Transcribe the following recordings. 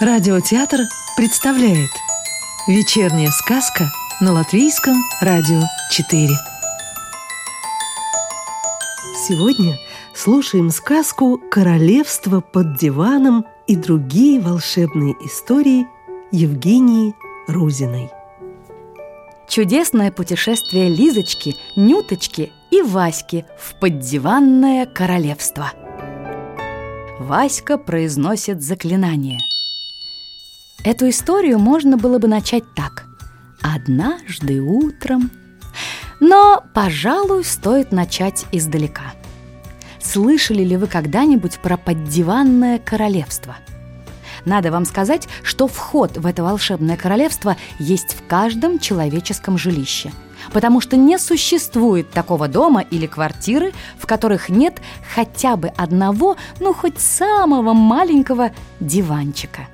Радиотеатр представляет Вечерняя сказка на Латвийском радио 4 Сегодня слушаем сказку «Королевство под диваном» и другие волшебные истории Евгении Рузиной. Чудесное путешествие Лизочки, Нюточки и Васьки в поддиванное королевство. Васька произносит заклинание. Эту историю можно было бы начать так. Однажды утром... Но, пожалуй, стоит начать издалека. Слышали ли вы когда-нибудь про поддиванное королевство – надо вам сказать, что вход в это волшебное королевство есть в каждом человеческом жилище. Потому что не существует такого дома или квартиры, в которых нет хотя бы одного, ну хоть самого маленького диванчика.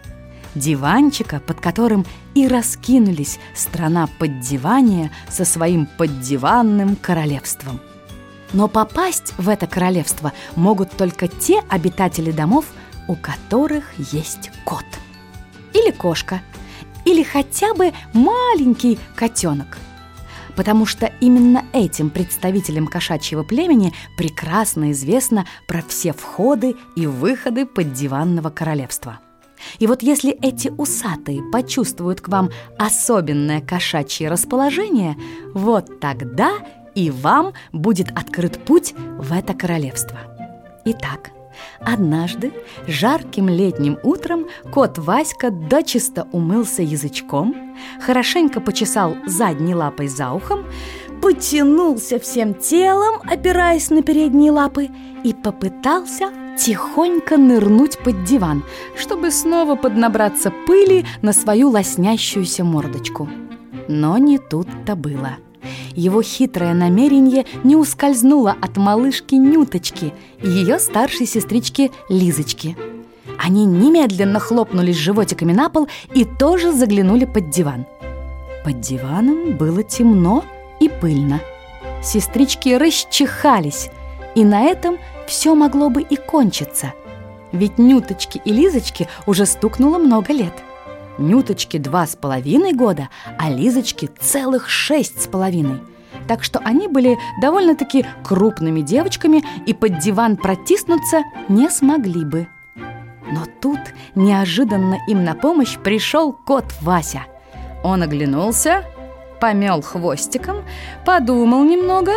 Диванчика, под которым и раскинулись страна поддивания со своим поддиванным королевством. Но попасть в это королевство могут только те обитатели домов, у которых есть кот. Или кошка. Или хотя бы маленький котенок. Потому что именно этим представителям кошачьего племени прекрасно известно про все входы и выходы поддиванного королевства. И вот если эти усатые почувствуют к вам особенное кошачье расположение, вот тогда и вам будет открыт путь в это королевство. Итак, Однажды, жарким летним утром, кот Васька дочисто умылся язычком, хорошенько почесал задней лапой за ухом, потянулся всем телом, опираясь на передние лапы, и попытался тихонько нырнуть под диван, чтобы снова поднабраться пыли на свою лоснящуюся мордочку. Но не тут-то было – его хитрое намерение не ускользнуло от малышки Нюточки и ее старшей сестрички Лизочки. Они немедленно хлопнулись животиками на пол и тоже заглянули под диван. Под диваном было темно и пыльно. Сестрички расчихались, и на этом все могло бы и кончиться. Ведь Нюточке и Лизочке уже стукнуло много лет – Нюточке два с половиной года, а Лизочке целых шесть с половиной. Так что они были довольно-таки крупными девочками и под диван протиснуться не смогли бы. Но тут неожиданно им на помощь пришел кот Вася. Он оглянулся, помел хвостиком, подумал немного,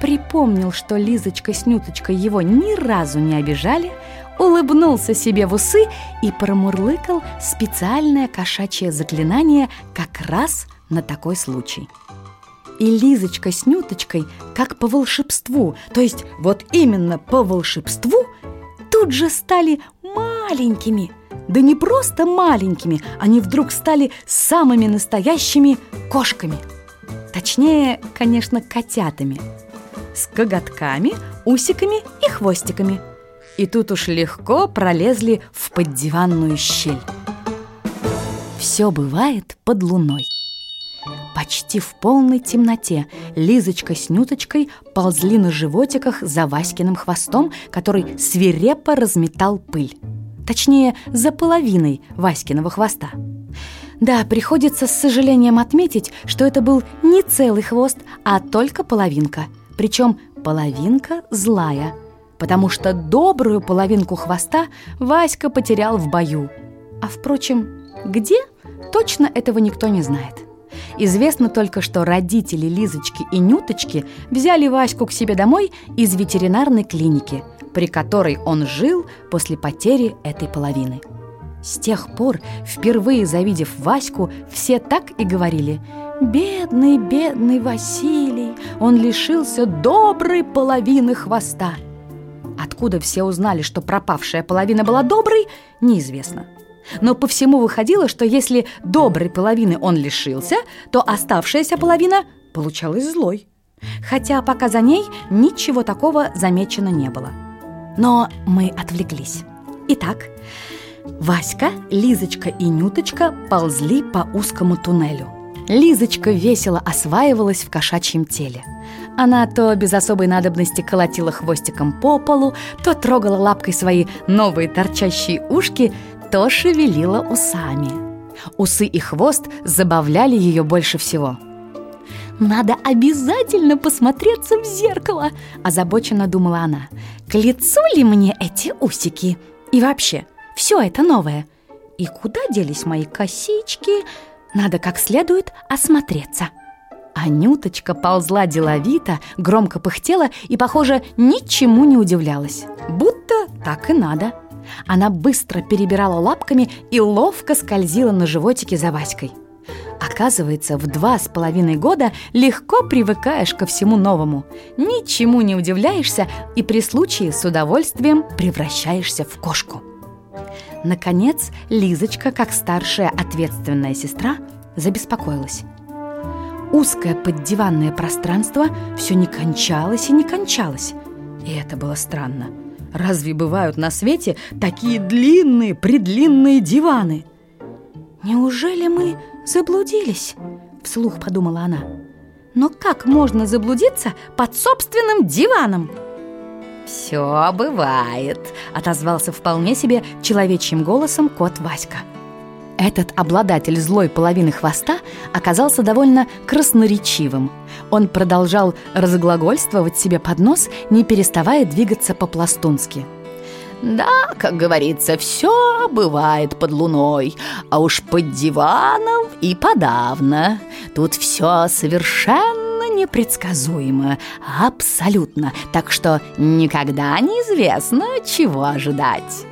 припомнил, что Лизочка с Нюточкой его ни разу не обижали – улыбнулся себе в усы и промурлыкал специальное кошачье заклинание как раз на такой случай. И Лизочка с Нюточкой, как по волшебству, то есть вот именно по волшебству, тут же стали маленькими. Да не просто маленькими, они вдруг стали самыми настоящими кошками. Точнее, конечно, котятами. С коготками, усиками и хвостиками – и тут уж легко пролезли в поддиванную щель. Все бывает под луной. Почти в полной темноте Лизочка с Нюточкой ползли на животиках за Васькиным хвостом, который свирепо разметал пыль. Точнее, за половиной Васькиного хвоста. Да, приходится с сожалением отметить, что это был не целый хвост, а только половинка. Причем половинка злая – потому что добрую половинку хвоста Васька потерял в бою. А впрочем, где? Точно этого никто не знает. Известно только, что родители Лизочки и Нюточки взяли Ваську к себе домой из ветеринарной клиники, при которой он жил после потери этой половины. С тех пор, впервые завидев Ваську, все так и говорили «Бедный, бедный Василий, он лишился доброй половины хвоста». Откуда все узнали, что пропавшая половина была доброй, неизвестно. Но по всему выходило, что если доброй половины он лишился, то оставшаяся половина получалась злой. Хотя пока за ней ничего такого замечено не было. Но мы отвлеклись. Итак, Васька, Лизочка и Нюточка ползли по узкому туннелю. Лизочка весело осваивалась в кошачьем теле – она то без особой надобности колотила хвостиком по полу, то трогала лапкой свои новые торчащие ушки, то шевелила усами. Усы и хвост забавляли ее больше всего. «Надо обязательно посмотреться в зеркало!» – озабоченно думала она. «К лицу ли мне эти усики? И вообще, все это новое. И куда делись мои косички? Надо как следует осмотреться». Анюточка ползла деловито, громко пыхтела и, похоже, ничему не удивлялась. Будто так и надо. Она быстро перебирала лапками и ловко скользила на животике за Васькой. Оказывается, в два с половиной года легко привыкаешь ко всему новому, ничему не удивляешься и при случае с удовольствием превращаешься в кошку. Наконец, Лизочка, как старшая ответственная сестра, забеспокоилась. Узкое поддиванное пространство все не кончалось и не кончалось. И это было странно. Разве бывают на свете такие длинные, предлинные диваны? Неужели мы заблудились? Вслух подумала она. Но как можно заблудиться под собственным диваном? «Все бывает», — отозвался вполне себе человечьим голосом кот Васька. Этот обладатель злой половины хвоста оказался довольно красноречивым. Он продолжал разглагольствовать себе под нос, не переставая двигаться по-пластунски. «Да, как говорится, все бывает под луной, а уж под диваном и подавно. Тут все совершенно непредсказуемо, абсолютно, так что никогда неизвестно, чего ожидать».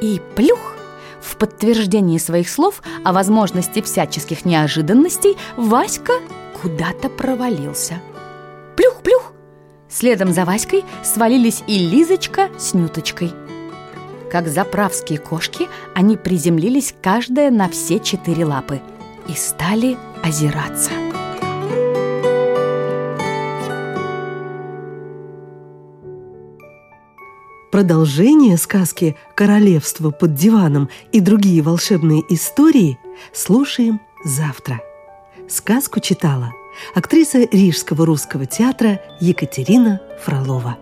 И плюх! В подтверждении своих слов о возможности всяческих неожиданностей Васька куда-то провалился. Плюх-плюх! Следом за Васькой свалились и Лизочка с Нюточкой. Как заправские кошки, они приземлились каждая на все четыре лапы и стали озираться. Продолжение сказки «Королевство под диваном» и другие волшебные истории слушаем завтра. Сказку читала актриса Рижского русского театра Екатерина Фролова.